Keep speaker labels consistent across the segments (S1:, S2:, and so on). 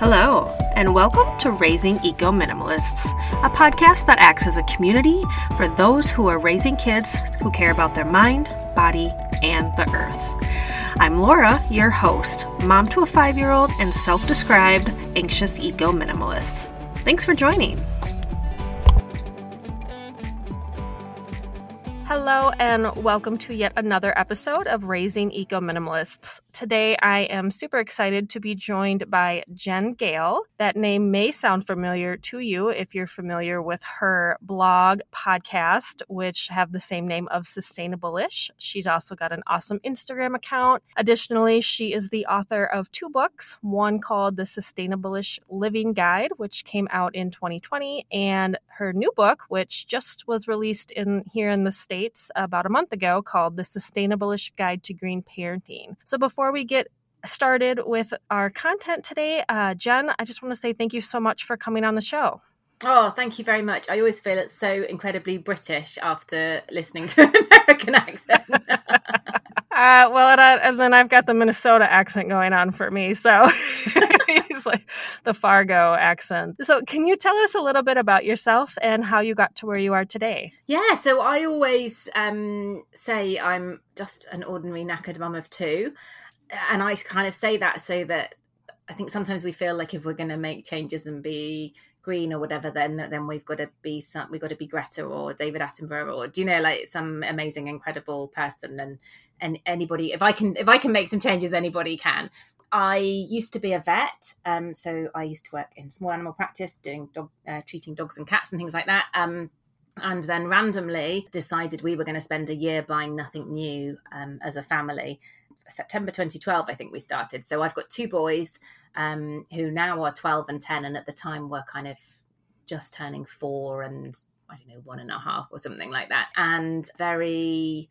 S1: Hello, and welcome to Raising Eco Minimalists, a podcast that acts as a community for those who are raising kids who care about their mind, body, and the earth. I'm Laura, your host, mom to a five year old and self described anxious eco minimalist. Thanks for joining. Hello, and welcome to yet another episode of Raising Eco Minimalists. Today, I am super excited to be joined by Jen Gale. That name may sound familiar to you if you're familiar with her blog, podcast, which have the same name of Sustainable-ish. She's also got an awesome Instagram account. Additionally, she is the author of two books, one called The Sustainable-ish Living Guide, which came out in 2020, and her new book, which just was released in here in the States About a month ago called The Sustainable-ish Guide to Green Parenting. So before we get started with our content today, uh, Jen, I just want to say thank you so much for coming on the show.
S2: Oh, thank you very much. I always feel it's so incredibly British after listening to an American accent.
S1: Uh, well, and, I, and, then I've got the Minnesota accent going on for me. So it's like the Fargo accent. So, can you tell us a little bit about yourself and how you got to where you are today?
S2: Yeah. So, I always um, say I'm just an ordinary knackered mum of two. And I kind of say that so that I think sometimes we feel like if we're going to make changes and be green or whatever, then then we've got to be some, we've got to be Greta or David Attenborough or do you know like some amazing, incredible person and and anybody if I can if I can make some changes, anybody can. I used to be a vet, um, so I used to work in small animal practice, doing dog uh, treating dogs and cats and things like that. Um, and then randomly decided we were going to spend a year buying nothing new um, as a family. September 2012, I think we started. So I've got two boys um, who now are 12 and 10, and at the time were kind of just turning four and I don't know, one and a half or something like that. And very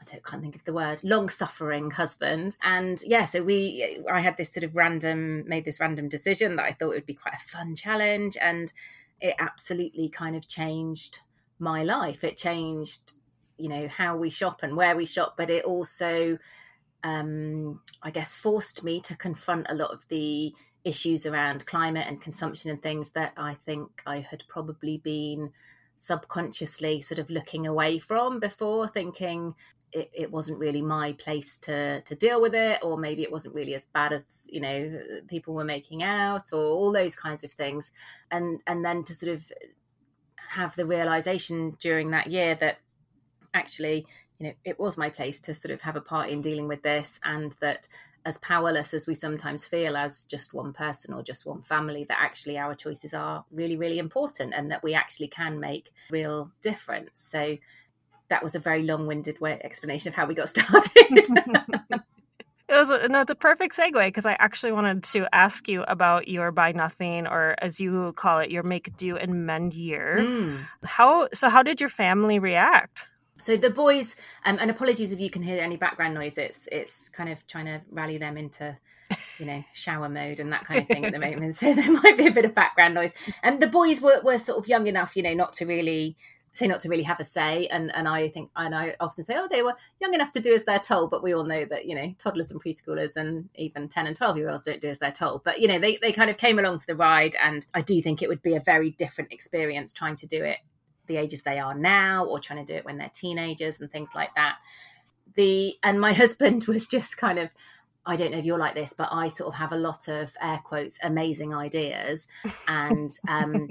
S2: I don't, can't think of the word, long suffering husband. And yeah, so we, I had this sort of random, made this random decision that I thought would be quite a fun challenge. And it absolutely kind of changed my life. It changed, you know, how we shop and where we shop, but it also um, I guess, forced me to confront a lot of the issues around climate and consumption and things that I think I had probably been subconsciously sort of looking away from before, thinking it, it, wasn't really my place to to deal with it, or maybe it wasn't really as bad as you know people were making out, or all those kinds of things, and and then to sort of have the realization during that year that actually you know, it was my place to sort of have a part in dealing with this, and that as powerless as we sometimes feel as just one person or just one family, that actually our choices are really, really important and that we actually can make real difference. So that was a very long-winded way explanation of how we got started.
S1: It was no, it's a perfect segue because I actually wanted to ask you about your buy nothing, or as you call it, your make do and mend year. Mm. How so? How did your family react?
S2: So the boys, um, and apologies if you can hear any background noise. It's it's kind of trying to rally them into, you know, shower mode and that kind of thing at the moment. So there might be a bit of background noise. And the boys were, were sort of young enough, you know, not to really say not to really have a say. And and I think and I often say, oh, they were young enough to do as they're told. But we all know that you know toddlers and preschoolers and even ten and twelve year olds don't do as they're told. But you know they they kind of came along for the ride, and I do think it would be a very different experience trying to do it the ages they are now or trying to do it when they're teenagers and things like that the and my husband was just kind of I don't know if you're like this, but I sort of have a lot of air quotes amazing ideas, and um,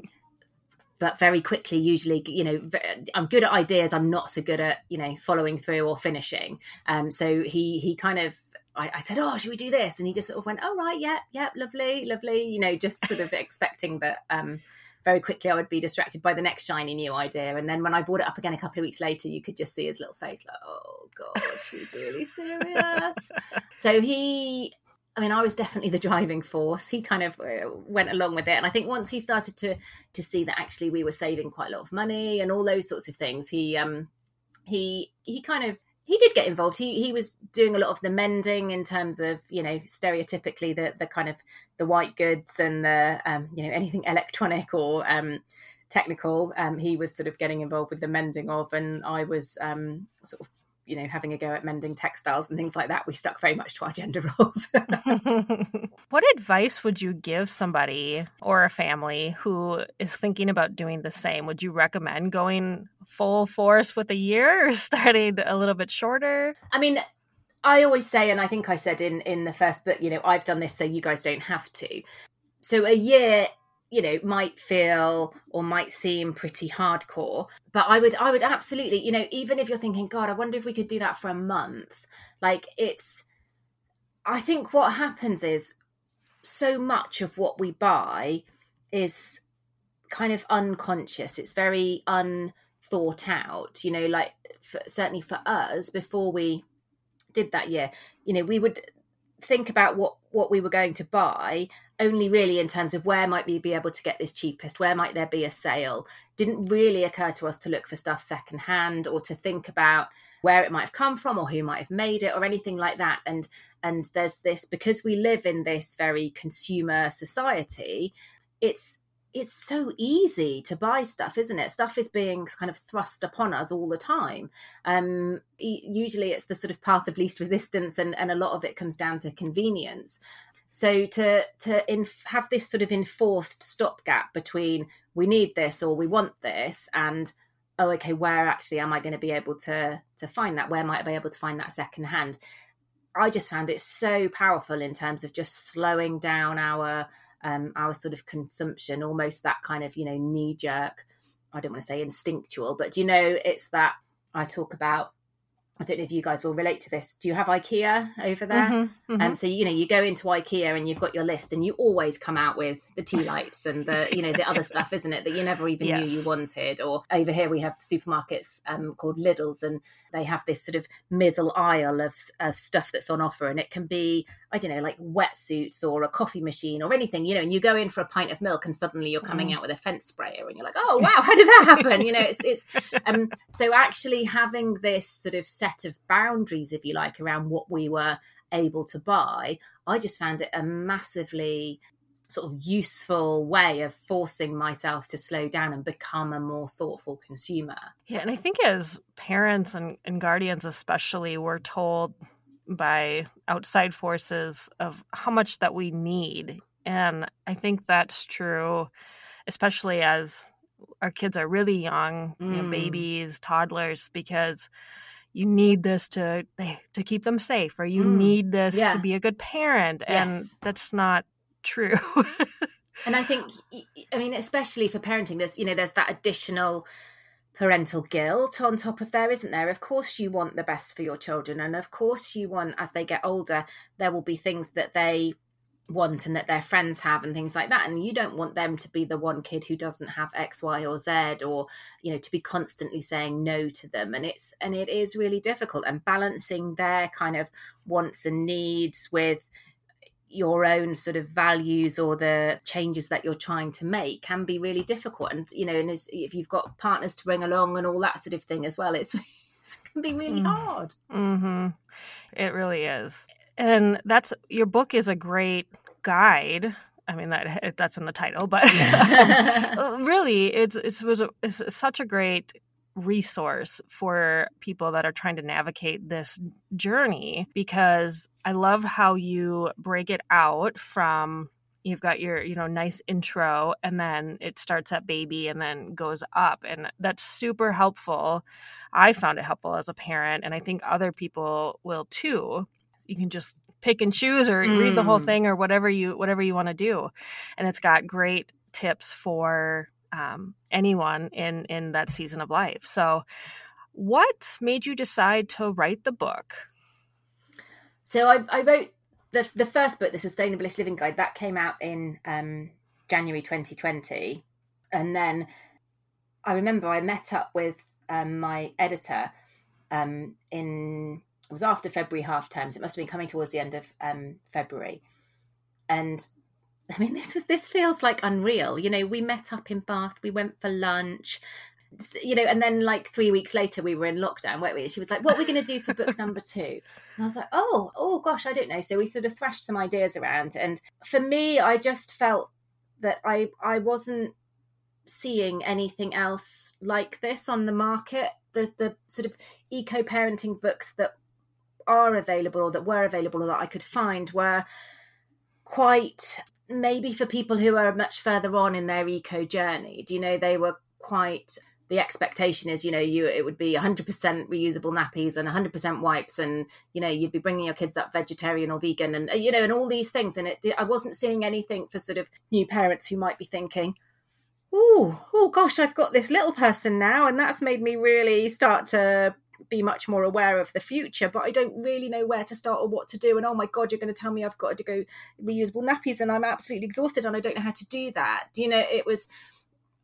S2: but very quickly, usually, you know, I'm good at ideas. I'm not so good at you know following through or finishing. Um, so he he kind of I, I, said, "Oh, should we do this?" And he just sort of went, "Oh, right, yeah, yeah, lovely, lovely." You know, just sort of expecting that um, very quickly I would be distracted by the next shiny new idea. And then when I brought it up again a couple of weeks later, you could just see his little face like, oh God, she's really serious. so he, I mean, I was definitely the driving force. He kind of uh, went along with it, and I think once he started to to see that actually we were saving quite a lot of money and all those sorts of things, he um he he kind of he did get involved. He he was doing a lot of the mending in terms of you know stereotypically the the kind of the white goods and the um, you know anything electronic or um, technical. Um, he was sort of getting involved with the mending of, and I was um, sort of you know having a go at mending textiles and things like that we stuck very much to our gender roles.
S1: What advice would you give somebody or a family who is thinking about doing the same? Would you recommend going full force with a year or starting a little bit shorter?
S2: I mean i always say and i think i said in in the first book you know i've done this so you guys don't have to. So a year you know might feel or might seem pretty hardcore but i would i would absolutely you know even if you're thinking god i wonder if we could do that for a month like it's i think what happens is so much of what we buy is kind of unconscious. It's very unthought out you know like for, certainly for us before we did that year you know we would think about what what we were going to buy only really in terms of where might we be able to get this cheapest? Where might there be a sale? Didn't really occur to us to look for stuff secondhand or to think about where it might have come from or who might have made it or anything like that. And and there's this because we live in this very consumer society it's it's so easy to buy stuff isn't it? Stuff is being kind of thrust upon us all the time. Um usually it's the sort of path of least resistance and and a lot of it comes down to convenience so to to have this sort of enforced stopgap between we need this or we want this and oh okay where actually am i going to be able to to find that? Where might i be able to find that second hand? I just found it so powerful in terms of just slowing down our um, our sort of consumption, almost that kind of, you know, knee jerk, I don't want to say instinctual, but you know, it's that I talk about I don't know if you guys will relate to this. Do you have IKEA over there? Mm-hmm, mm-hmm. Um, so you know, you go into IKEA and you've got your list, and you always come out with the tea lights and the you know the other stuff, isn't it? That you never even yes. knew you wanted. Or over here we have supermarkets um, called Lidl's, and they have this sort of middle aisle of of stuff that's on offer, and it can be I don't know like wetsuits or a coffee machine or anything, you know. And you go in for a pint of milk, and suddenly you're coming mm. out with a fence sprayer, and you're like, oh wow, how did that happen? you know, it's it's um, so actually having this sort of set of boundaries, if you like, around what we were able to buy, I just found it a massively sort of useful way of forcing myself to slow down and become a more thoughtful consumer.
S1: Yeah, and I think as parents and, and guardians especially, we're told by outside forces of how much that we need. And I think that's true, especially as our kids are really young, mm. you know, mm. babies, toddlers, because you need this to to keep them safe or you mm. need this yeah. to be a good parent and yes. that's not true
S2: and i think i mean especially for parenting there's you know there's that additional parental guilt on top of there isn't there of course you want the best for your children and of course you want as they get older there will be things that they want and that their friends have and things like that and you don't want them to be the one kid who doesn't have x y or z or you know to be constantly saying no to them and it's and it is really difficult and balancing their kind of wants and needs with your own sort of values or the changes that you're trying to make can be really difficult and you know and if you've got partners to bring along and all that sort of thing as well it's it can be really mm. hard
S1: mm-hmm. it really is and that's your book is a great guide. I mean that that's in the title, but um, uh, really, it's it's was a, it's such a great resource for people that are trying to navigate this journey because I love how you break it out from you've got your you know nice intro and then it starts at baby and then goes up. And that's super helpful. I found it helpful as a parent and i think other people will too you can just pick and choose or mm. read the whole mm. thing or whatever you whatever you want to do and it's got great tips for um, anyone in in that season of life so what made you decide to write the book
S2: so i, I wrote the, the first book the sustainable-ish living guide that came out in um, january 2020 and then i remember i met up with um, my editor um, in it was after February half terms. It must have been coming towards the end of um, February, and I mean, this was this feels like unreal. You know, we met up in Bath, we went for lunch, you know, and then like three weeks later, we were in lockdown, weren't we? She was like, "What are we going to do for book number two? And I was like, "Oh, oh gosh, I don't know." So we sort of thrashed some ideas around, and for me, I just felt that I I wasn't seeing anything else like this on the market. The the sort of eco parenting books that are available or that were available or that I could find were quite maybe for people who are much further on in their eco journey. Do you know they were quite the expectation is you know you it would be 100% reusable nappies and 100% wipes and you know you'd be bringing your kids up vegetarian or vegan and uh, you know and all these things and it i wasn't seeing anything for sort of new parents who might be thinking oh oh gosh i've got this little person now and that's made me really start to be much more aware of the future but i don't really know where to start or what to do and oh my god you're going to tell me i've got to go reusable nappies and i'm absolutely exhausted and i don't know how to do that do you know it was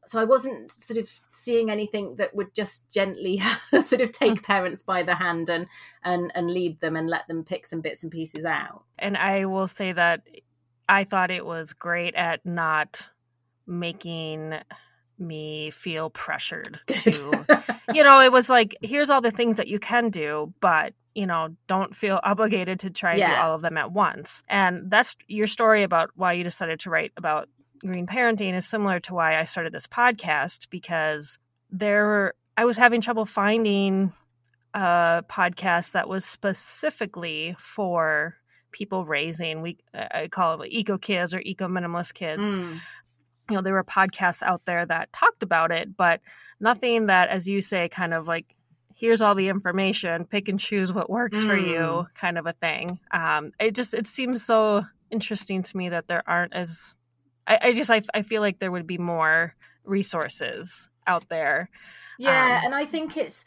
S2: so I wasn't sort of seeing anything that would just gently sort of take mm. parents by the hand and and and lead them and let them pick some bits and pieces out.
S1: And I will say that I thought it was great at not making me feel pressured to you know it was like here's all the things that you can do but you know don't feel obligated to try yeah. and do all of them at once and that's your story about why you decided to write about green parenting is similar to why I started this podcast because there I was having trouble finding a podcast that was specifically for people raising we I call it eco kids or eco minimalist kids. Mm. You know, there were podcasts out there that talked about it, but nothing that, as you say, kind of like here's all the information, pick and choose what works mm. for you, kind of a thing. Um, it just it seems so interesting to me that there aren't as I, I just I, I feel like there would be more resources out there.
S2: Yeah, um, and I think it's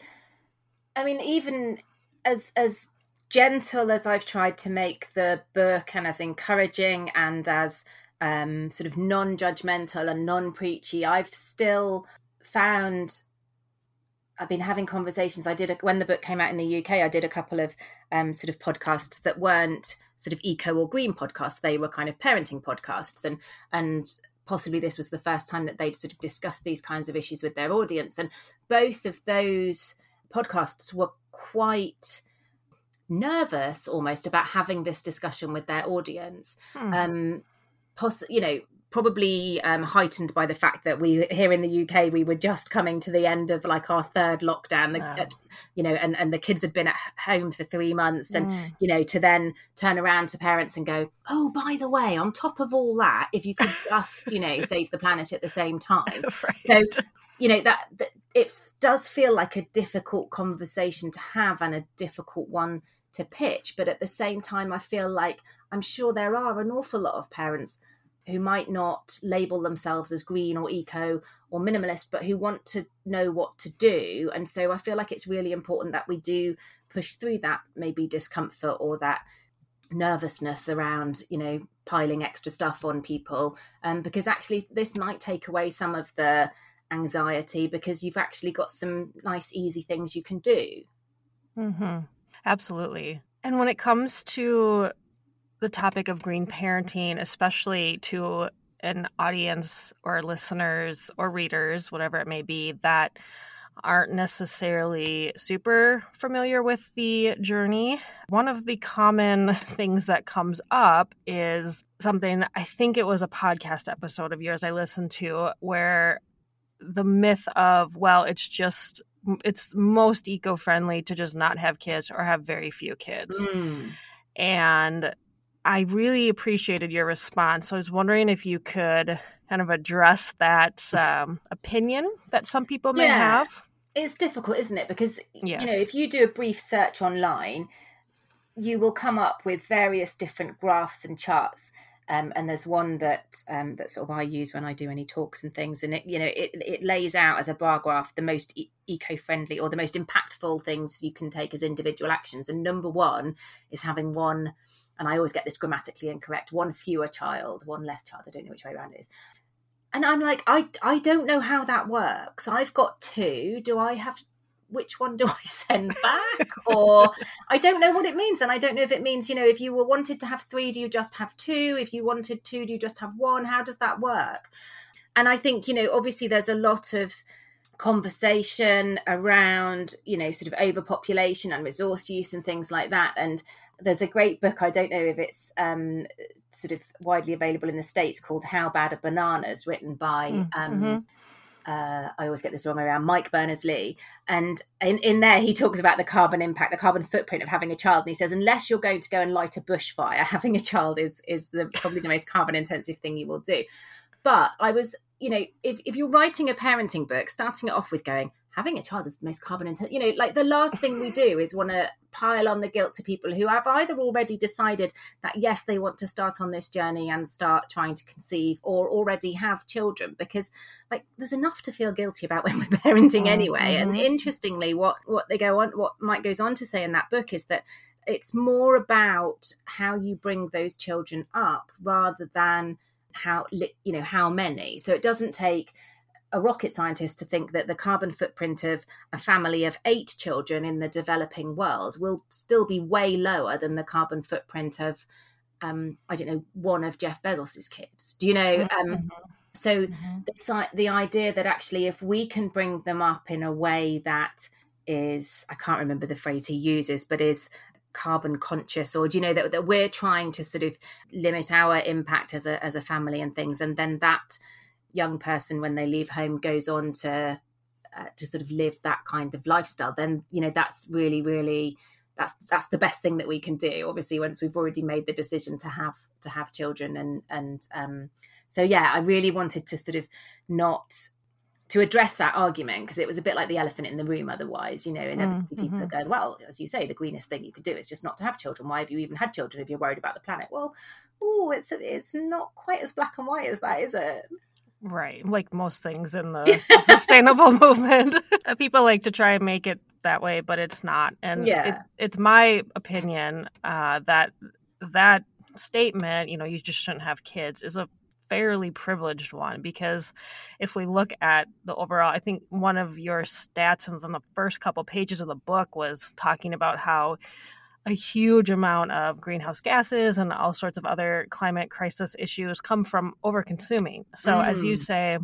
S2: I mean even as as gentle as I've tried to make the book and as encouraging and as um, sort of non-judgmental and non-preachy, I've still found I've been having conversations. I did a, when the book came out in the UK. I did a couple of um, sort of podcasts that weren't sort of eco or green podcasts. They were kind of parenting podcasts, and and possibly this was the first time that they'd sort of discussed these kinds of issues with their audience. And both of those podcasts were quite nervous almost about having this discussion with their audience. Hmm. Um, poss- you know, probably um, heightened by the fact that we here in the UK we were just coming to the end of like our third lockdown, the, uh, you know, and and the kids had been at home for three months, and mm. you know, to then turn around to parents and go, oh, by the way, on top of all that, if you could just you know save the planet at the same time, right. so you know that, that it does feel like a difficult conversation to have and a difficult one to pitch, but at the same time, I feel like I'm sure there are an awful lot of parents who might not label themselves as green or eco or minimalist, but who want to know what to do. And so I feel like it's really important that we do push through that maybe discomfort or that nervousness around, you know, piling extra stuff on people. Um, because actually, this might take away some of the anxiety because you've actually got some nice, easy things you can do.
S1: Mm-hmm. Absolutely. And when it comes to the topic of green parenting, especially to an audience or listeners or readers, whatever it may be, that aren't necessarily super familiar with the journey. One of the common things that comes up is something I think it was a podcast episode of yours I listened to where the myth of, well, it's just it's most eco-friendly to just not have kids or have very few kids. Mm. And I really appreciated your response. So I was wondering if you could kind of address that um, opinion that some people may yeah. have.
S2: It's difficult, isn't it? Because yes. you know, if you do a brief search online, you will come up with various different graphs and charts. Um, and there's one that um, that sort of I use when I do any talks and things, and it you know it it lays out as a bar graph the most e- eco-friendly or the most impactful things you can take as individual actions. And number one is having one and I always get this grammatically incorrect one fewer child, one less child. I don't know which way around it is. And I'm like, I, I don't know how that works. I've got two. Do I have which one do I send back? or I don't know what it means. And I don't know if it means, you know, if you were wanted to have three, do you just have two? If you wanted two, do you just have one? How does that work? And I think, you know, obviously there's a lot of conversation around, you know, sort of overpopulation and resource use and things like that. And there's a great book i don't know if it's um, sort of widely available in the states called how bad are bananas written by mm, um, mm-hmm. Uh, I always get this wrong around Mike Berners Lee. And in, in there, he talks about the carbon impact, the carbon footprint of having a child. And he says, unless you're going to go and light a bushfire, having a child is, is the, probably the most carbon intensive thing you will do. But I was, you know, if, if you're writing a parenting book, starting it off with going, having a child is the most carbon intensive. You know, like the last thing we do is want to pile on the guilt to people who have either already decided that yes, they want to start on this journey and start trying to conceive, or already have children. Because like there's enough to feel guilty about when we're parenting mm-hmm. anyway. Mm-hmm. And interestingly, what what they go on, what Mike goes on to say in that book is that it's more about how you bring those children up rather than how you know how many. So it doesn't take a rocket scientist to think that the carbon footprint of a family of eight children in the developing world will still be way lower than the carbon footprint of, um, I don't know, one of Jeff Bezos's kids. Do you know? Mm-hmm. Um, so mm-hmm. the, the idea that actually, if we can bring them up in a way that is, I can't remember the phrase he uses, but is carbon conscious or do you know that, that we're trying to sort of limit our impact as a as a family and things and then that young person when they leave home goes on to uh, to sort of live that kind of lifestyle then you know that's really really that's that's the best thing that we can do. Obviously once we've already made the decision to have to have children and and um so yeah i really wanted to sort of not to address that argument because it was a bit like the elephant in the room otherwise you know and mm, people mm-hmm. are going well as you say the greenest thing you could do is just not to have children. Why have you even had children if you're worried about the planet? Well oh it's it's not quite as black and white as that is it
S1: Right. Like most things in the sustainable movement. People like to try and make it that way, but it's not. And yeah. It, it's my opinion uh, that that statement, you know, you just shouldn't have kids, is a fairly privileged one because if we look at the overall, I think one of your stats in the first couple pages of the book was talking about how a huge amount of greenhouse gases and all sorts of other climate crisis issues come from overconsuming. So, mm. as you mm. say,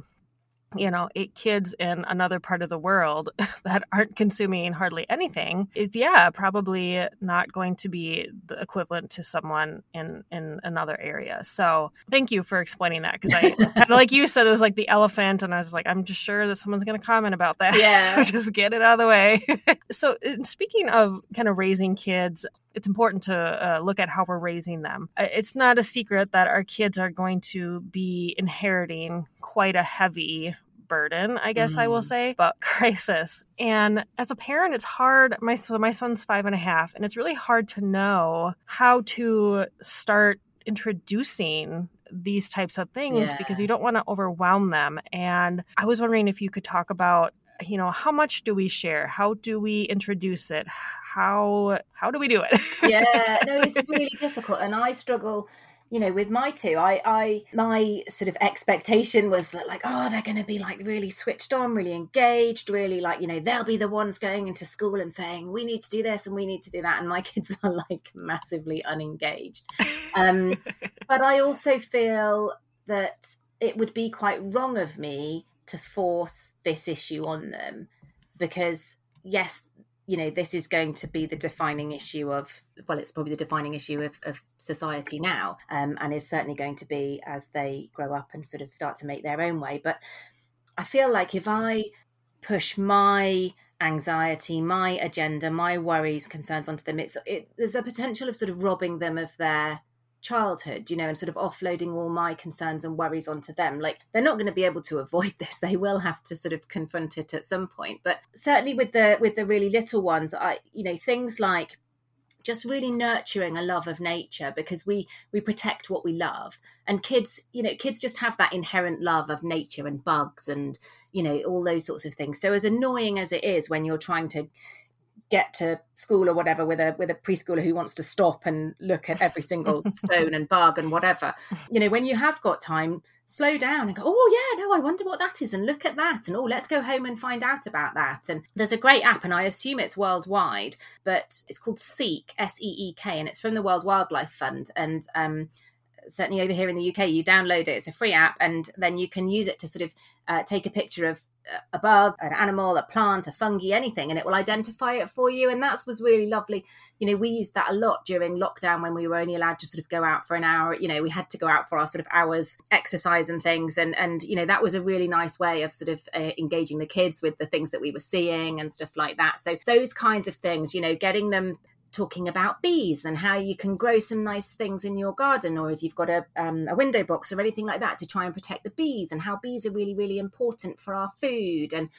S1: you know, eight kids in another part of the world that aren't consuming hardly anything, it's yeah, probably not going to be the equivalent to someone in in another area. So thank you for explaining that because I, like you said, it was like the elephant, and I was like, I'm just sure that someone's going to comment about that.
S2: Yeah,
S1: so just get it out of the way. so uh, speaking of kind of raising kids, it's important to uh, look at how we're raising them. Uh, it's not a secret that our kids are going to be inheriting quite a heavy burden, I guess mm. I will mm. say, but crisis. And as a parent, it's hard. My so my son's five and a half, and it's really hard to know how to start introducing these types of things yeah. because you don't want to overwhelm them. And I was wondering if you could talk about you know how much do we share? How do we introduce it? How how do we do it?
S2: Yeah no it's really difficult and i struggle you know with my two. I i my sort of expectation was that like oh they're going to be like really switched on really engaged really like you know they'll be the ones going into school and saying we need to do this and we need to do that and my kids are like massively unengaged. Um but i also feel that it would be quite wrong of me to force this issue on them because yes you know this is going to be the defining issue of well it's probably the defining issue of, of society now um, and is certainly going to be as they grow up and sort of start to make their own way. But i feel like if i push my anxiety my agenda my worries concerns onto them it's it, there's a potential of sort of robbing them of their childhood, you know, and sort of offloading all my concerns and worries onto them. Like they're not going to be able to avoid this. They will have to sort of confront it at some point. But certainly with the with the really little ones, I you know, things like just really nurturing a love of nature because we we protect what we love and kids you know kids just have that inherent love of nature and bugs and you know all those sorts of things so as annoying as it is when you're trying to get to school or whatever with a with a preschooler who wants to stop and look at every single stone and bug and whatever. You know when you have got time slow down and go oh yeah no i wonder what that is and look at that and oh let's go home and find out about that. And there's a great app and i assume it's worldwide but it's called seek s-e-e-k and it's from the world wildlife fund. And um, certainly over here in the uk you download it. It's a free app and then you can use it to sort of uh, take a picture of a bug, an animal, a plant, a fungi, anything, and it will identify it for you. And that was really lovely. You know, we used that a lot during lockdown when we were only allowed to sort of go out for an hour. You know, we had to go out for our sort of hours exercise and things, and and you know that was a really nice way of sort of uh, engaging the kids with the things that we were seeing and stuff like that. So those kinds of things, you know, getting them talking about bees and how you can grow some nice things in your garden, or if you've got a, um, a window box or anything like that to try and protect the bees, and how bees are really, really important for our food. And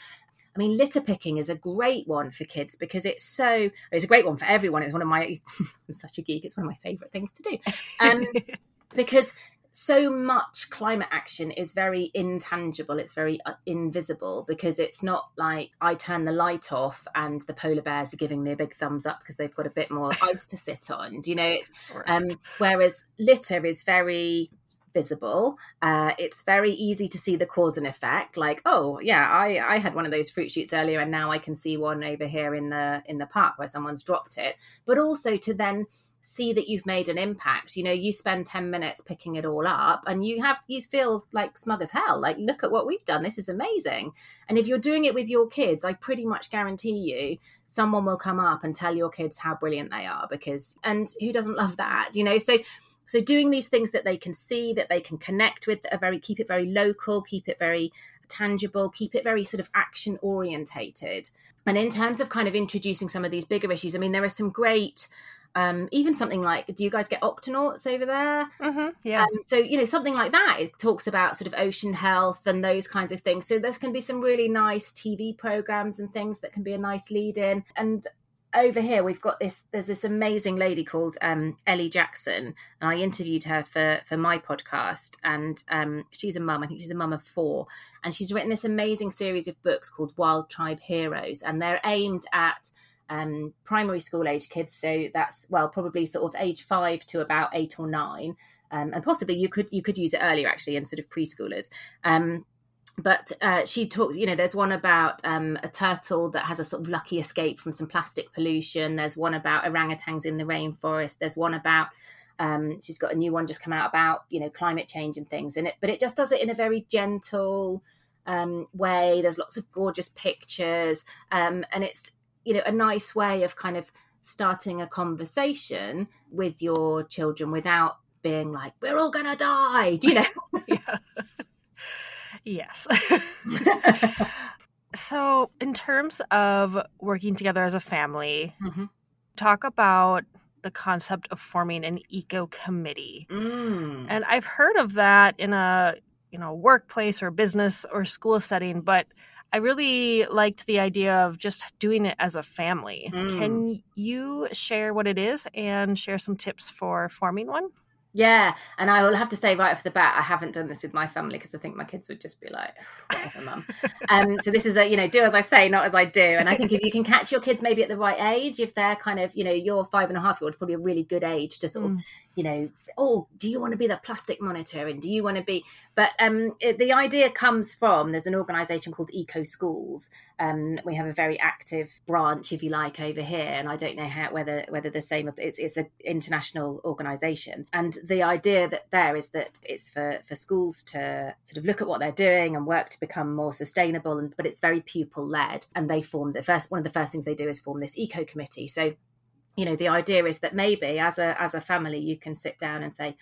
S2: I mean, litter picking is a great one for kids because it's so, it's a great one for everyone. It's one of my, I'm such a geek, it's one of my favorite things to do. Um, because so much climate action is very intangible it's very uh, invisible because it's not like i turn the light off and the polar bears are giving me a big thumbs up because they've got a bit more ice to sit on do you know it's right. um, whereas litter is very visible uh, it's very easy to see the cause and effect like oh yeah i i had one of those fruit shoots earlier and now i can see one over here in the in the park where someone's dropped it but also to then see that you've made an impact. You know you spend 10 minutes picking it all up and you have you feel like smug as hell. Like look at what we've done. This is amazing. And if you're doing it with your kids i pretty much guarantee you someone will come up and tell your kids how brilliant they are because and who doesn't love that you know? So so doing these things that they can see that they can connect with are very keep it very local keep it very tangible keep it very sort of action orientated. And in terms of kind of introducing some of these bigger issues i mean there are some great um, even something like do you guys get octonauts over there?
S1: Mm-hmm, yeah. Um,
S2: so you know something like that it talks about sort of ocean health and those kinds of things. So there's can be some really nice tv programs and things that can be a nice lead in. And over here we've got this there's this amazing lady called um, ellie jackson and i interviewed her for for my podcast. And um, she's a mum i think she's a mum of four. And she's written this amazing series of books called wild tribe heroes. And they're aimed at um, primary school age kids. So that's well, probably sort of age five to about eight or nine, um, and possibly you could you could use it earlier actually in sort of preschoolers. Um, but uh, she talks, you know, there's one about um, a turtle that has a sort of lucky escape from some plastic pollution. There's one about orangutans in the rainforest. There's one about um, she's got a new one just come out about you know climate change and things in it, but it just does it in a very gentle um, way. There's lots of gorgeous pictures, um, and it's you know a nice way of kind of starting a conversation with your children without being like we're all gonna die do you know
S1: yes so in terms of working together as a family mm-hmm. talk about the concept of forming an eco committee mm. and i've heard of that in a you know workplace or business or school setting but I really liked the idea of just doing it as a family. Mm. Can you share what it is and share some tips for forming one?
S2: Yeah, and I will have to say right off the bat, I haven't done this with my family because I think my kids would just be like, "Whatever, mum." um, so this is a you know, do as I say, not as I do. And I think if you can catch your kids maybe at the right age, if they're kind of you know, your five and a half year old is probably a really good age to sort mm. of you know, oh, do you want to be the plastic monitor? And do you want to be? But um, it, the idea comes from there's an organisation called Eco Schools. Um, we have a very active branch, if you like, over here, and I don't know how whether whether the same. It's it's an international organisation, and the idea that there is that it's for for schools to sort of look at what they're doing and work to become more sustainable, and but it's very pupil led, and they form the first one of the first things they do is form this eco committee. So you know the idea is that maybe as a as a family you can sit down and say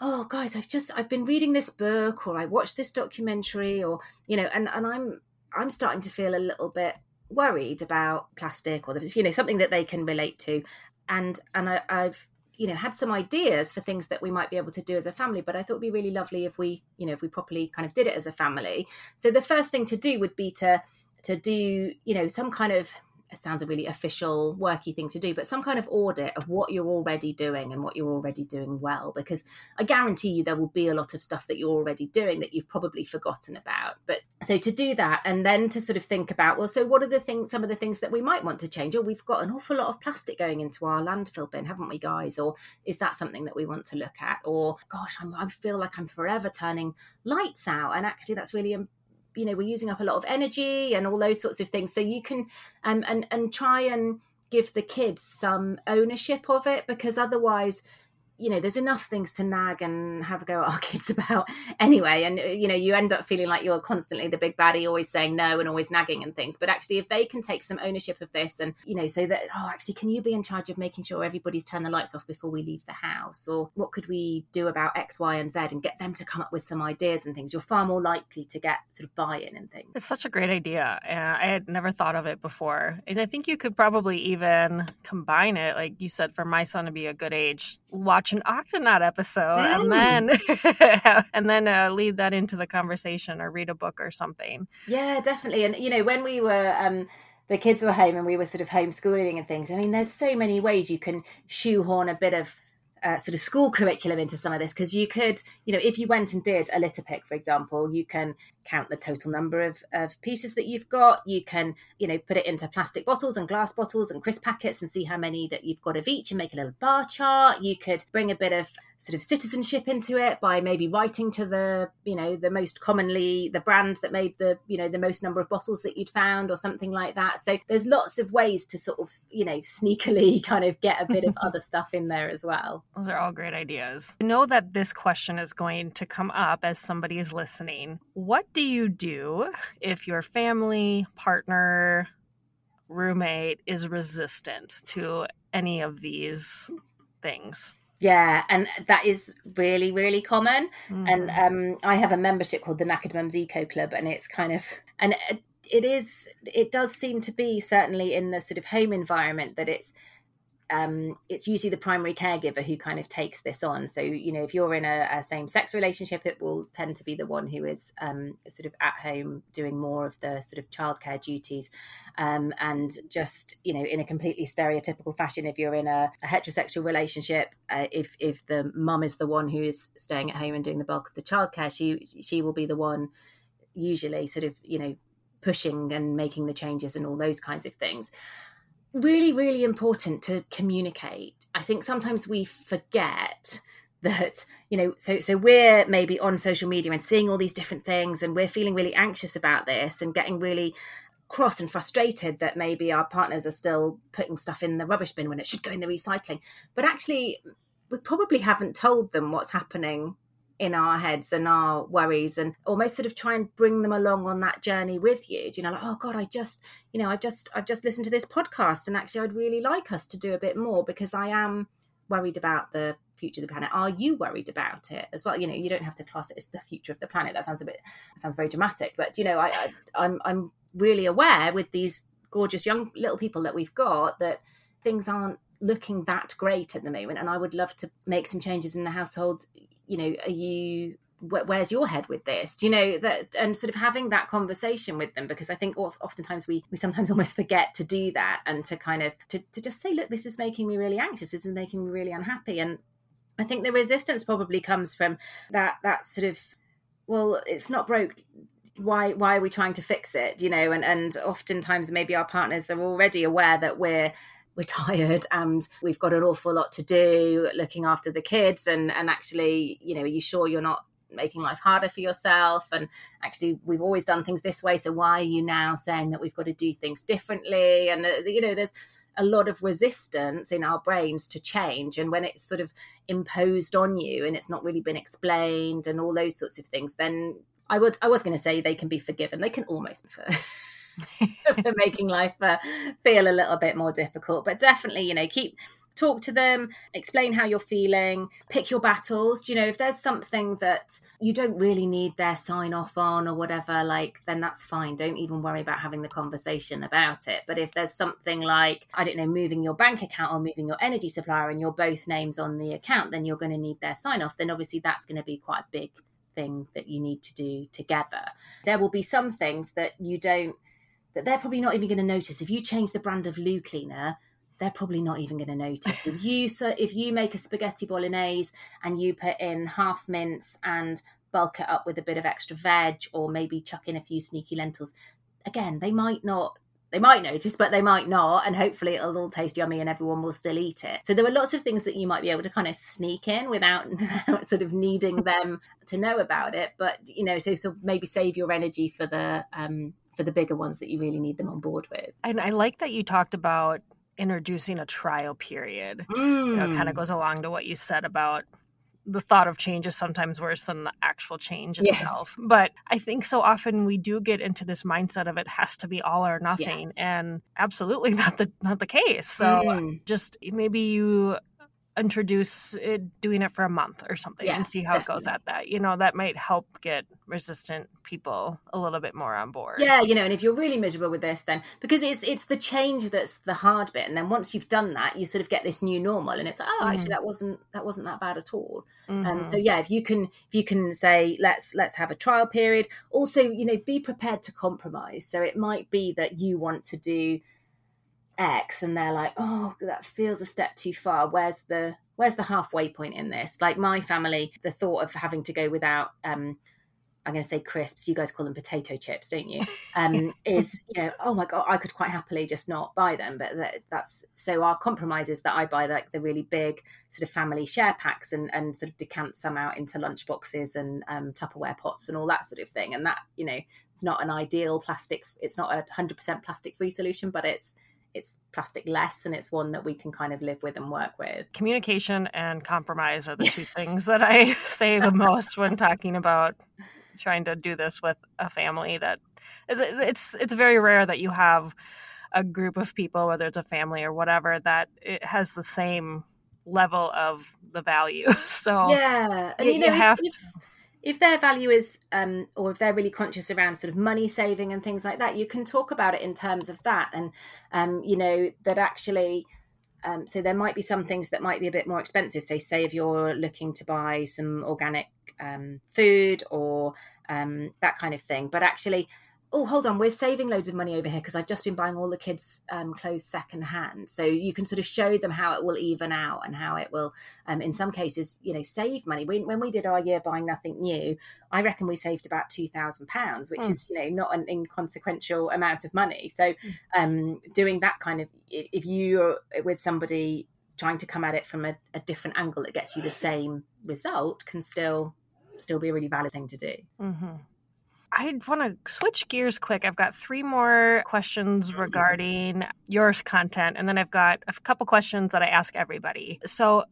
S2: oh guys i've just i've been reading this book or i watched this documentary or you know and and i'm i'm starting to feel a little bit worried about plastic or you know something that they can relate to. And and I, i've you know had some ideas for things that we might be able to do as a family but i thought it'd be really lovely if we you know if we properly kind of did it as a family. So the first thing to do would be to to do you know some kind of it sounds a really official worky thing to do but some kind of audit of what you're already doing and what you're already doing well because i guarantee you there will be a lot of stuff that you're already doing that you've probably forgotten about. But so to do that and then to sort of think about well so what are the things some of the things that we might want to change? Or we've got an awful lot of plastic going into our landfill bin haven't we guys? Or is that something that we want to look at? Or gosh I'm, i feel like i'm forever turning lights out. And actually that's really um, you know we're using up a lot of energy and all those sorts of things. So you can um, and and try and give the kids some ownership of it because otherwise you know there's enough things to nag and have a go at our kids about anyway. And uh, you know you end up feeling like you're constantly the big baddie always saying no and always nagging and things. But actually if they can take some ownership of this and you know say that oh actually can you be in charge of making sure everybody's turned the lights off before we leave the house? Or what could we do about x y and z and get them to come up with some ideas and things? You're far more likely to get sort of buy-in and things.
S1: It's such a great idea i had never thought of it before. And i think you could probably even combine it like you said for my son to be a good age watch an Octonaut episode mm. and then and then uh, lead that into the conversation or read a book or something.
S2: Yeah, definitely. And you know, when we were um the kids were home and we were sort of homeschooling and things. I mean, there's so many ways you can shoehorn a bit of uh, sort of school curriculum into some of this because you could, you know, if you went and did a litter pick, for example, you can count the total number of, of pieces that you've got. You can, you know, put it into plastic bottles and glass bottles and crisp packets and see how many that you've got of each and make a little bar chart. You could bring a bit of sort of citizenship into it by maybe writing to the you know the most commonly the brand that made the you know the most number of bottles that you'd found or something like that so there's lots of ways to sort of you know sneakily kind of get a bit of other stuff in there as well
S1: those are all great ideas i know that this question is going to come up as somebody is listening what do you do if your family partner roommate is resistant to any of these things
S2: yeah, and that is really, really common. Mm. And um, I have a membership called the Knackered Mums Eco Club, and it's kind of and it is it does seem to be certainly in the sort of home environment that it's um, it's usually the primary caregiver who kind of takes this on. So, you know, if you're in a, a same sex relationship, it will tend to be the one who is um, sort of at home doing more of the sort of childcare duties. Um, and just, you know, in a completely stereotypical fashion, if you're in a, a heterosexual relationship, uh, if, if the mum is the one who is staying at home and doing the bulk of the childcare, she, she will be the one usually sort of, you know, pushing and making the changes and all those kinds of things really, really important to communicate. I think sometimes we forget that you know so so we're maybe on social media and seeing all these different things and we're feeling really anxious about this and getting really cross and frustrated that maybe our partners are still putting stuff in the rubbish bin when it should go in the recycling but actually we probably haven't told them what's happening in our heads and our worries and almost sort of try and bring them along on that journey with you. Do you know like oh god i just you know i've just i've just listened to this podcast and actually i'd really like us to do a bit more because i am worried about the future of the planet. Are you worried about it as well? You know you don't have to class it as the future of the planet. That sounds a bit sounds very dramatic but you know I, I i'm i'm really aware with these gorgeous young little people that we've got that things aren't looking that great at the moment and i would love to make some changes in the household you know are you where's your head with this? Do you know that and sort of having that conversation with them because i think oftentimes we we sometimes almost forget to do that and to kind of to, to just say look this is making me really anxious. This is making me really unhappy. And i think the resistance probably comes from that that sort of well it's not broke. Why why are we trying to fix it? You know and and oftentimes maybe our partners are already aware that we're we're tired and we've got an awful lot to do looking after the kids and and actually you know are you sure you're not making life harder for yourself? And actually we've always done things this way so why are you now saying that we've got to do things differently? And uh, you know there's a lot of resistance in our brains to change and when it's sort of imposed on you and it's not really been explained and all those sorts of things then i would i was going to say they can be forgiven. They can almost be for making life uh, feel a little bit more difficult. But definitely, you know, keep talk to them, explain how you're feeling, pick your battles. Do you know, if there's something that you don't really need their sign off on or whatever, like, then that's fine. Don't even worry about having the conversation about it. But if there's something like, I don't know, moving your bank account or moving your energy supplier and you're both names on the account, then you're going to need their sign off. Then obviously that's going to be quite a big thing that you need to do together. There will be some things that you don't that they're probably not even going to notice. If you change the brand of loo cleaner, they're probably not even going to notice. if you so if you make a spaghetti bolognese and you put in half mince and bulk it up with a bit of extra veg, or maybe chuck in a few sneaky lentils, again, they might not they might notice, but they might not. And hopefully it'll all taste yummy and everyone will still eat it. So there are lots of things that you might be able to kind of sneak in without sort of needing them to know about it. But, you know, so, so maybe save your energy for the, um, for the bigger ones that you really need them on board with.
S1: And I like that you talked about introducing a trial period.
S2: Mm.
S1: You know, kind of goes along to what you said about the thought of change is sometimes worse than the actual change
S2: Yes.
S1: itself. But I think so often we do get into this mindset of it has to be all or nothing, and absolutely not the not the case. So
S2: Mm.
S1: just maybe you introduce it, doing it for a month or something
S2: Yeah,
S1: and see how it goes at that. You know, that might help get resistant people a little bit more on board.
S2: Yeah, you know, and if you're really miserable with this, then because it's it's the change that's the hard bit, and then once you've done that, you sort of get this new normal, and it's oh, actually,
S1: Mhm.
S2: that wasn't that wasn't that bad at all. Um,
S1: Mhm.
S2: so yeah, if you can if you can say let's let's have a trial period. Also, you know, be prepared to compromise. So it might be that you want to do X, and they're like, oh, that feels a step too far. Where's the where's the halfway point in this? Like my family, the thought of having to go without um I'm going to say crisps. You guys call them potato chips, don't you? Um, is you know, oh my god, I could quite happily just not buy them. But that, that's so our compromise is that I buy like the really big sort of family share packs and and sort of decant some out into lunch boxes and um, Tupperware pots and all that sort of thing. And that you know, it's not an ideal plastic. It's not a hundred percent plastic free solution, but it's it's plastic less and it's one that we can kind of live with and work with.
S1: communication and compromise are the two things that I say the most when talking about trying to do this with a family that is it's it's very rare that you have a group of people whether it's a family or whatever that it has the same level of the value so
S2: yeah and
S1: you-
S2: you know
S1: you have
S2: if, if their value is um or if they're really conscious around sort of money saving and things like that you can talk about it in terms of that and um you know that actually um, so there might be some things that might be a bit more expensive. So, say if you're looking to buy some organic um, food or um, that kind of thing, but actually, oh, hold on, we're saving loads of money over here because I've just been buying all the kids' um, clothes second hand. So you can sort of show them how it will even out and how it will, um, in some cases, you know, save money. We, when we did our year buying nothing new, I reckon we saved about two thousand pounds, which
S1: Mm.
S2: is you know not an inconsequential amount of money. So um, doing that kind of if if you're with somebody trying to come at it from a, a different angle that gets you the same result can still still be a really valid thing to do.
S1: mhm. I want to switch gears quick. I've got three more questions regarding your content, and then I've got a couple questions that I ask everybody. So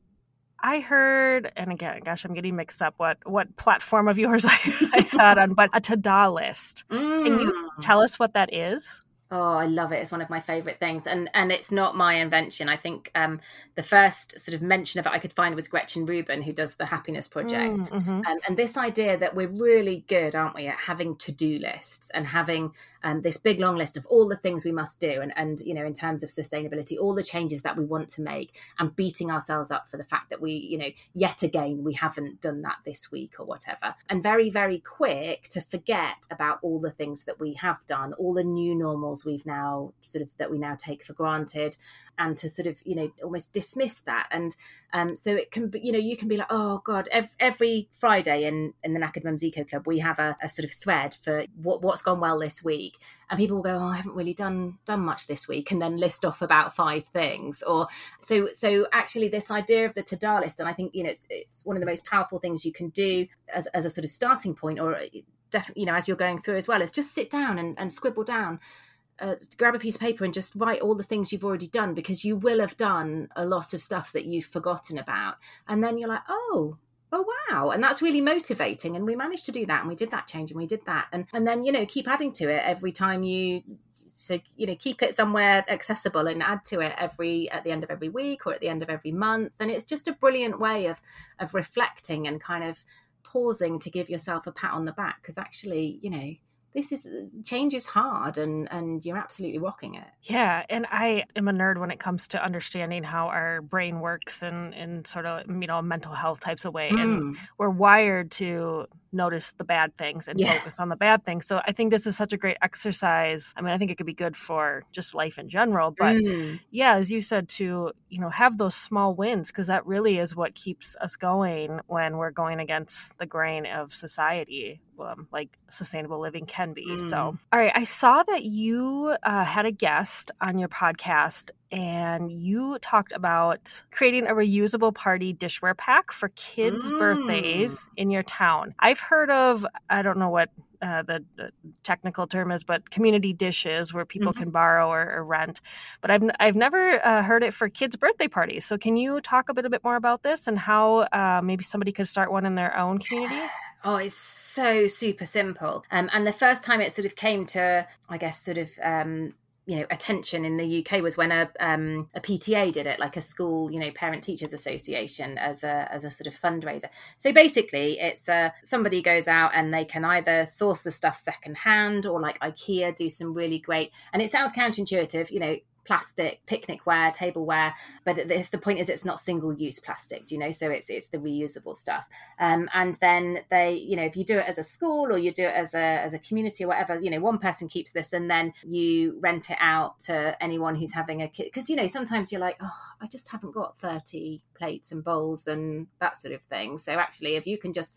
S1: I heard, and again, gosh, I'm getting mixed up what what platform of yours I, I saw it on, but a to-do list. Can you
S2: Mm.
S1: tell us what that is?
S2: Oh, I love it. It's one of my favorite things. And and it's not my invention. I think um, the first sort of mention of it I could find was Gretchen Rubin, who does the Happiness Project.
S1: Mm, mhm.
S2: Um, and this idea that we're really good, aren't we, at having to-do lists and having um, this big long list of all the things we must do, and and you know, in terms of sustainability, all the changes that we want to make, and beating ourselves up for the fact that we, you know, yet again we haven't done that this week or whatever, and very very quick to forget about all the things that we have done, all the new normals we've now sort of that we now take for granted, and to sort of you know almost dismiss that and um, so it can be, you know, you can be like, oh God, every, every Friday in, in the Knackered Mums Eco Club, we have a, a sort of thread for what, what's gone well this week. And people will go, oh, I haven't really done done much this week, and then list off about five things. Or so so actually, this idea of the to-do list, and I think you know, it's, it's one of the most powerful things you can do as, as a sort of starting point, or definitely, you know, as you're going through as well, is just sit down and, and scribble down uh, grab a piece of paper and just write all the things you've already done because you will have done a lot of stuff that you've forgotten about. And then you're like oh oh wow. And that's really motivating. And we managed to do that and we did that change and we did that. And and then you know keep adding to it every time you so you know keep it somewhere accessible and add to it every at the end of every week or at the end of every month. And it's just a brilliant way of of reflecting and kind of pausing to give yourself a pat on the back because actually you know this is change is hard and and you're absolutely rocking it
S1: Yeah, and I am a nerd when it comes to understanding how our brain works and in sort of you know mental health types of way, and
S2: Mm.
S1: we're wired to notice the bad things and
S2: Yeah.
S1: focus on the bad things. So I think this is such a great exercise. I mean, I think it could be good for just life in general, but
S2: Mm.
S1: yeah, as you said, to you know have those small wins because that really is what keeps us going when we're going against the grain of society, um, like sustainable living can be. So,
S2: Mm.
S1: all right, I saw that you uh, had a guest on your podcast and you talked about creating a reusable party dishware pack for kids' mm. birthdays in your town. I've heard of, I don't know what uh, the, the, technical term is, but community dishes where people mm-hmm. can borrow or, or, rent. But I've I've never uh, heard it for kids' birthday parties. So can you talk a bit a bit more about this and how uh, maybe somebody could start one in their own community?
S2: Oh, it's so super simple. Um, and the first time it sort of came to, I guess, sort of um, you know attention in the UK was when a um, a PTA did it, like a school you know parent teachers association as a as a sort of fundraiser. So basically, it's uh, somebody goes out and they can either source the stuff secondhand or like IKEA do some really great. And it sounds counterintuitive, you know, plastic picnicware, tableware, but the, the point is it's not single use plastic, you know, so it's it's the reusable stuff. Um, and then they, you know, if you do it as a school or you do it as a as a community or whatever, you know, one person keeps this and then you rent it out to anyone who's having a kid. Because you know, sometimes you're like, oh, I just haven't got thirty plates and bowls and that sort of thing. So actually, if you can just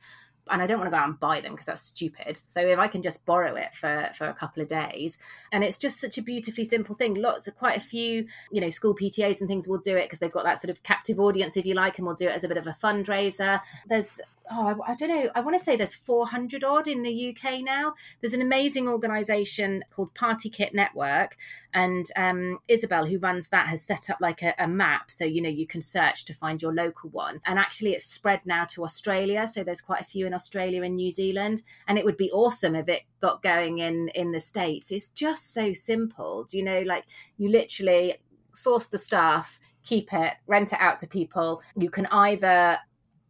S2: and I don't want to go out and buy them because that's stupid. So if I can just borrow it for for a couple of days, and it's just such a beautifully simple thing. Lots of quite a few, you know, school PTAs and things will do it because they've got that sort of captive audience, if you like, and will do it as a bit of a fundraiser. There's oh, I, I, don't know. I want to say there's 400 odd in the UK now. There's an amazing organisation called Party Kit Network, and um, Isabel, who runs that, has set up like a, a, map, so you know you can search to find your local one. And actually, it's spread now to Australia, so there's quite a few in Australia and New Zealand. And it would be awesome if it got going in in the states. It's just so simple. Do you know? Like you literally source the stuff keep it, rent it out to people. You can either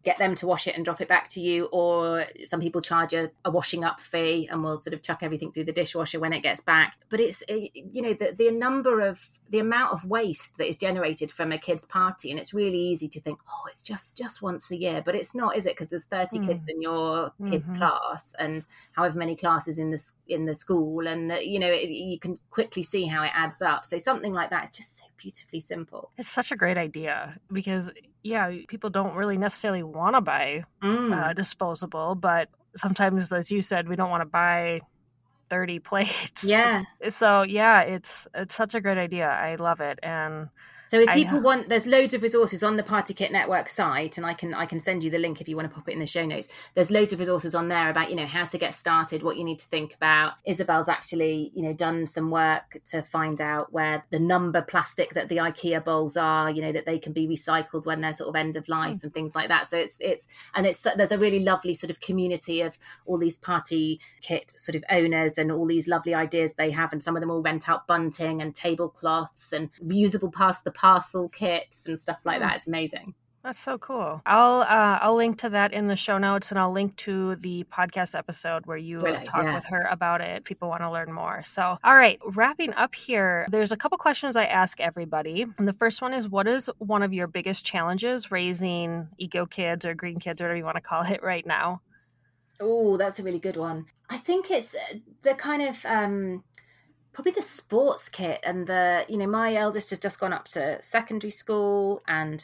S2: get them to wash it and drop it back to you or some people charge a, a, washing up fee and will sort of chuck everything through the dishwasher when it gets back. But it's eh, you know the, the number of the amount of waste that is generated from a kid's party and it's really easy to think oh it's just just once a year but it's not is it because there's 30 mm. kids in your kids mm-hmm. class and however many classes in the in the school and you know it, you can quickly see how it adds up so something like that is just so beautifully simple
S1: it's such a great idea because yeah, people don't really necessarily want to buy mm. uh, disposable, but sometimes, as you said, we don't want to buy 30 plates.
S2: Yeah.
S1: So yeah, it's it's such a great idea. I love it. And
S2: so if people want, there's loads of resources on the Party Kit Network site, and I can I can send you the link if you want to pop it in the show notes. There's loads of resources on there about you know how to get started, what you need to think about. Isabel's actually you know done some work to find out where the number plastic that the IKEA bowls are, you know that they can be recycled when they're sort of end of life mm. and things like that. So it's it's and it's there's a really lovely sort of community of all these Party Kit sort of owners and all these lovely ideas they have, and some of them all rent out bunting and tablecloths and reusable past the parcel kits and stuff like that. Hmm. It's amazing.
S1: That's so cool. I'll uh, I'll link to that in the show notes, and I'll link to the podcast episode where you Brilliant, talk yeah. with her about it. If people want to learn more. So, all right, wrapping up here. There's a couple questions I ask everybody, and the first one is, what is one of your biggest challenges raising eco kids or green kids, or whatever you want to call it, right now?
S2: Oh, that's a really good one. I think it's uh, the kind of um, probably the sports kit and the you know my eldest has just gone up to secondary school and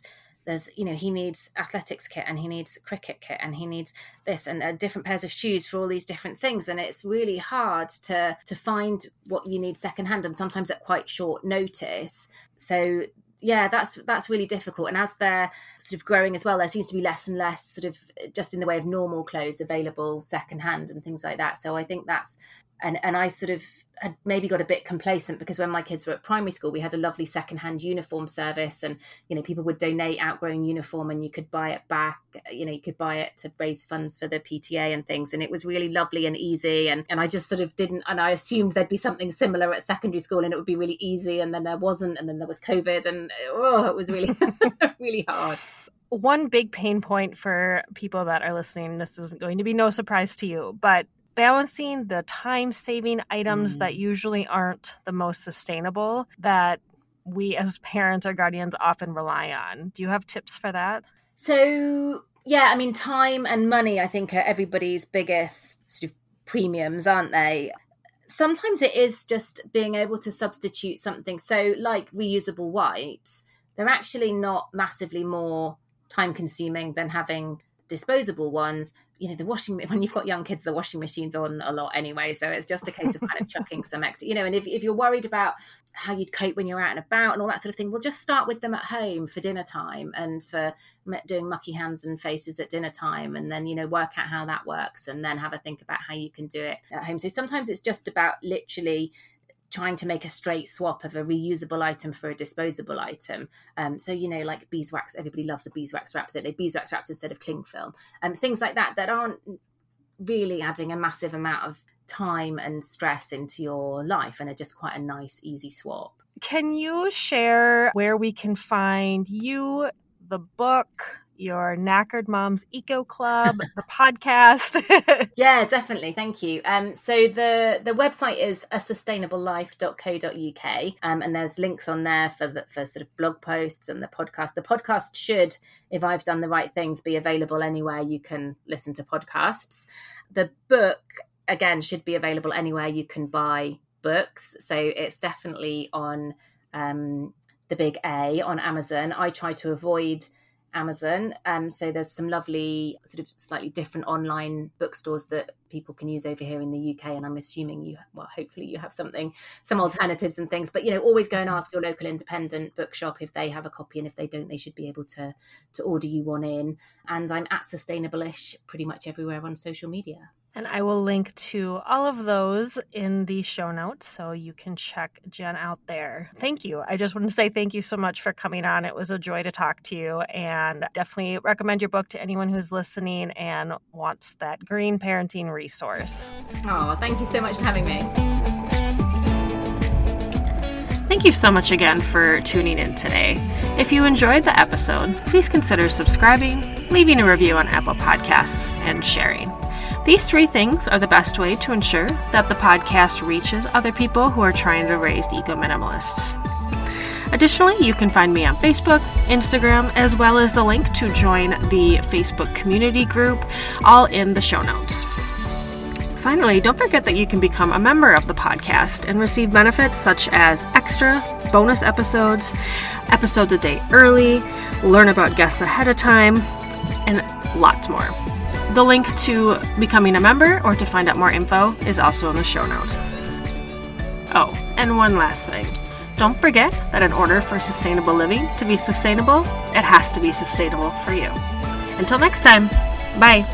S2: there's you know he needs athletics kit and he needs cricket kit and he needs this and uh, different pairs of shoes for all these different things. And it's really hard to to find what you need secondhand and sometimes at quite short notice. So yeah that's that's really difficult. And as they're sort of growing as well there seems to be less and less sort of just in the way of normal clothes available secondhand and things like that. So i think that's and and I sort of had maybe got a bit complacent because when my kids were at primary school, we had a lovely secondhand uniform service, and you know people would donate outgrown uniform, and you could buy it back. You know, you could buy it to raise funds for the PTA and things, and it was really lovely and easy. And and I just sort of didn't, and I assumed there'd be something similar at secondary school, and it would be really easy, and then there wasn't, and then there was COVID, and oh, it was really really hard
S1: one big pain point for people that are listening, this isn't going to be no surprise to you, but balancing the time saving items mm. that usually aren't the most sustainable that we as parents or guardians often rely on. Do you have tips for that?
S2: So, yeah, I mean, time and money, I think, are everybody's biggest sort of premiums, aren't they? Sometimes it is just being able to substitute something. So, like reusable wipes, they're actually not massively more time consuming than having disposable ones you know the washing when you've got young kids the washing machine's on a lot anyway so it's just a case of kind of chucking some extra you know and if, if you're worried about how you'd cope when you're out and about and all that sort of thing well just start with them at home for dinner time and for doing mucky hands and faces at dinner time and then you know work out how that works and then have a think about how you can do it at home. So sometimes it's just about literally trying to make a straight swap of a reusable item for a disposable item. Um, so you know, like beeswax, everybody loves the beeswax wraps, they? Beeswax wraps instead of cling film, and um, things like that that aren't really adding a massive amount of time and stress into your life, and are just quite a nice, easy swap.
S1: Can you share where we can find you, the book, your Knackered Moms Eco Club, the podcast.
S2: yeah, definitely. Thank you. Um, so the the website is a sustainablelife.co.uk, um, and there's links on there for the, for sort of blog posts and the podcast. The podcast should, if I've done the right things, be available anywhere you can listen to podcasts. The book again should be available anywhere you can buy books. So it's definitely on um, the big A on Amazon. I try to avoid Amazon. Um, so there's some lovely, sort of slightly different online bookstores that people can use over here in the UK. And I'm assuming you, well, hopefully you have something, some alternatives and things. But you know, always go and ask your local independent bookshop if they have a copy, and if they don't, they should be able to to order you one in. And I'm at Sustainableish pretty much everywhere on social media.
S1: And I will link to all of those in the show notes so you can check Jen out there. Thank you. I just want to say thank you so much for coming on. It was a joy to talk to you and definitely recommend your book to anyone who's listening and wants that green parenting resource.
S2: Oh, thank you so much for having me.
S1: Thank you so much again for tuning in today. If you enjoyed the episode, please consider subscribing, leaving a review on Apple Podcasts, and sharing. These three things are the best way to ensure that the podcast reaches other people who are trying to raise eco minimalists. Additionally, you can find me on Facebook, Instagram, as well as the link to join the Facebook community group, all in the show notes. Finally, don't forget that you can become a member of the podcast and receive benefits such as extra bonus episodes, episodes a day early, learn about guests ahead of time, and lots more. The link to becoming a member or to find out more info is also in the show notes. Oh, and one last thing. Don't forget that in order for sustainable living to be sustainable, it has to be sustainable for you. Until next time, bye.